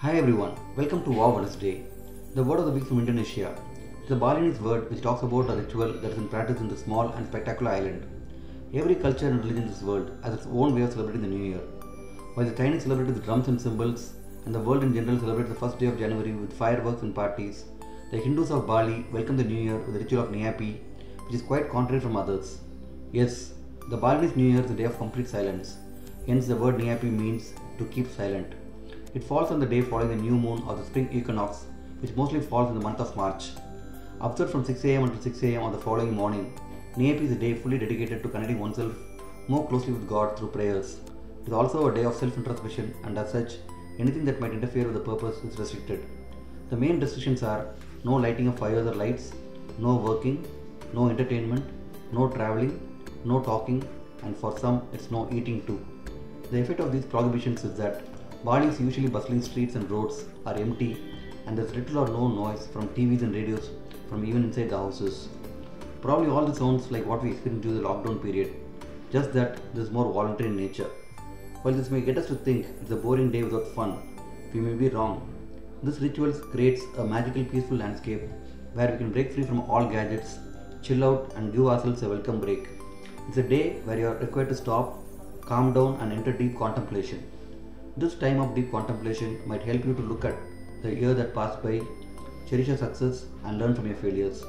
Hi everyone, welcome to Wow Wednesday. The word of the week from Indonesia. It's a Balinese word which talks about a ritual that is in practice in the small and spectacular island. Every culture and religion in this world has its own way of celebrating the New Year. While the Chinese celebrate with drums and cymbals, and the world in general celebrates the first day of January with fireworks and parties, the Hindus of Bali welcome the New Year with the ritual of Nyepi, which is quite contrary from others. Yes, the Balinese New Year is a day of complete silence. Hence, the word Nyepi means to keep silent. It falls on the day following the new moon or the spring equinox, which mostly falls in the month of March. Observed from 6 am until 6 am on the following morning, Nyepi is a day fully dedicated to connecting oneself more closely with God through prayers. It is also a day of self introspection, and as such, anything that might interfere with the purpose is restricted. The main restrictions are no lighting of fires or lights, no working, no entertainment, no traveling, no talking, and for some, it's no eating too. The effect of these prohibitions is that Bali's usually bustling streets and roads are empty, and there's little or no noise from TVs and radios from even inside the houses. Probably all this sounds like what we experienced during the lockdown period, just that this is more voluntary in nature. While this may get us to think it's a boring day without fun, we may be wrong. This ritual creates a magical, peaceful landscape where we can break free from all gadgets, chill out, and give ourselves a welcome break. It's a day where you are required to stop, calm down, and enter deep contemplation. This time of deep contemplation might help you to look at the year that passed by, cherish your success, and learn from your failures.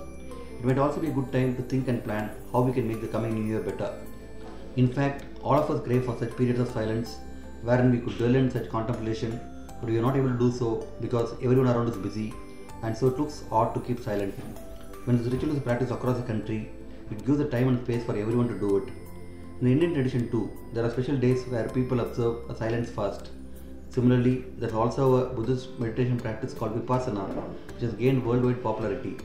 It might also be a good time to think and plan how we can make the coming new year better. In fact, all of us crave for such periods of silence wherein we could dwell in such contemplation, but we are not able to do so because everyone around is busy, and so it looks odd to keep silent. When this ritual is practiced across the country, it gives the time and space for everyone to do it. In Indian tradition too, there are special days where people observe a silence fast. Similarly, there's also a Buddhist meditation practice called Vipassana, which has gained worldwide popularity.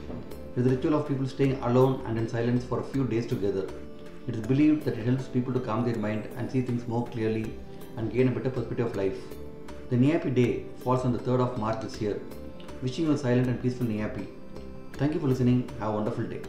It is a ritual of people staying alone and in silence for a few days together. It is believed that it helps people to calm their mind and see things more clearly and gain a better perspective of life. The Nyepi Day falls on the 3rd of March this year. Wishing you a silent and peaceful Nyepi. Thank you for listening. Have a wonderful day.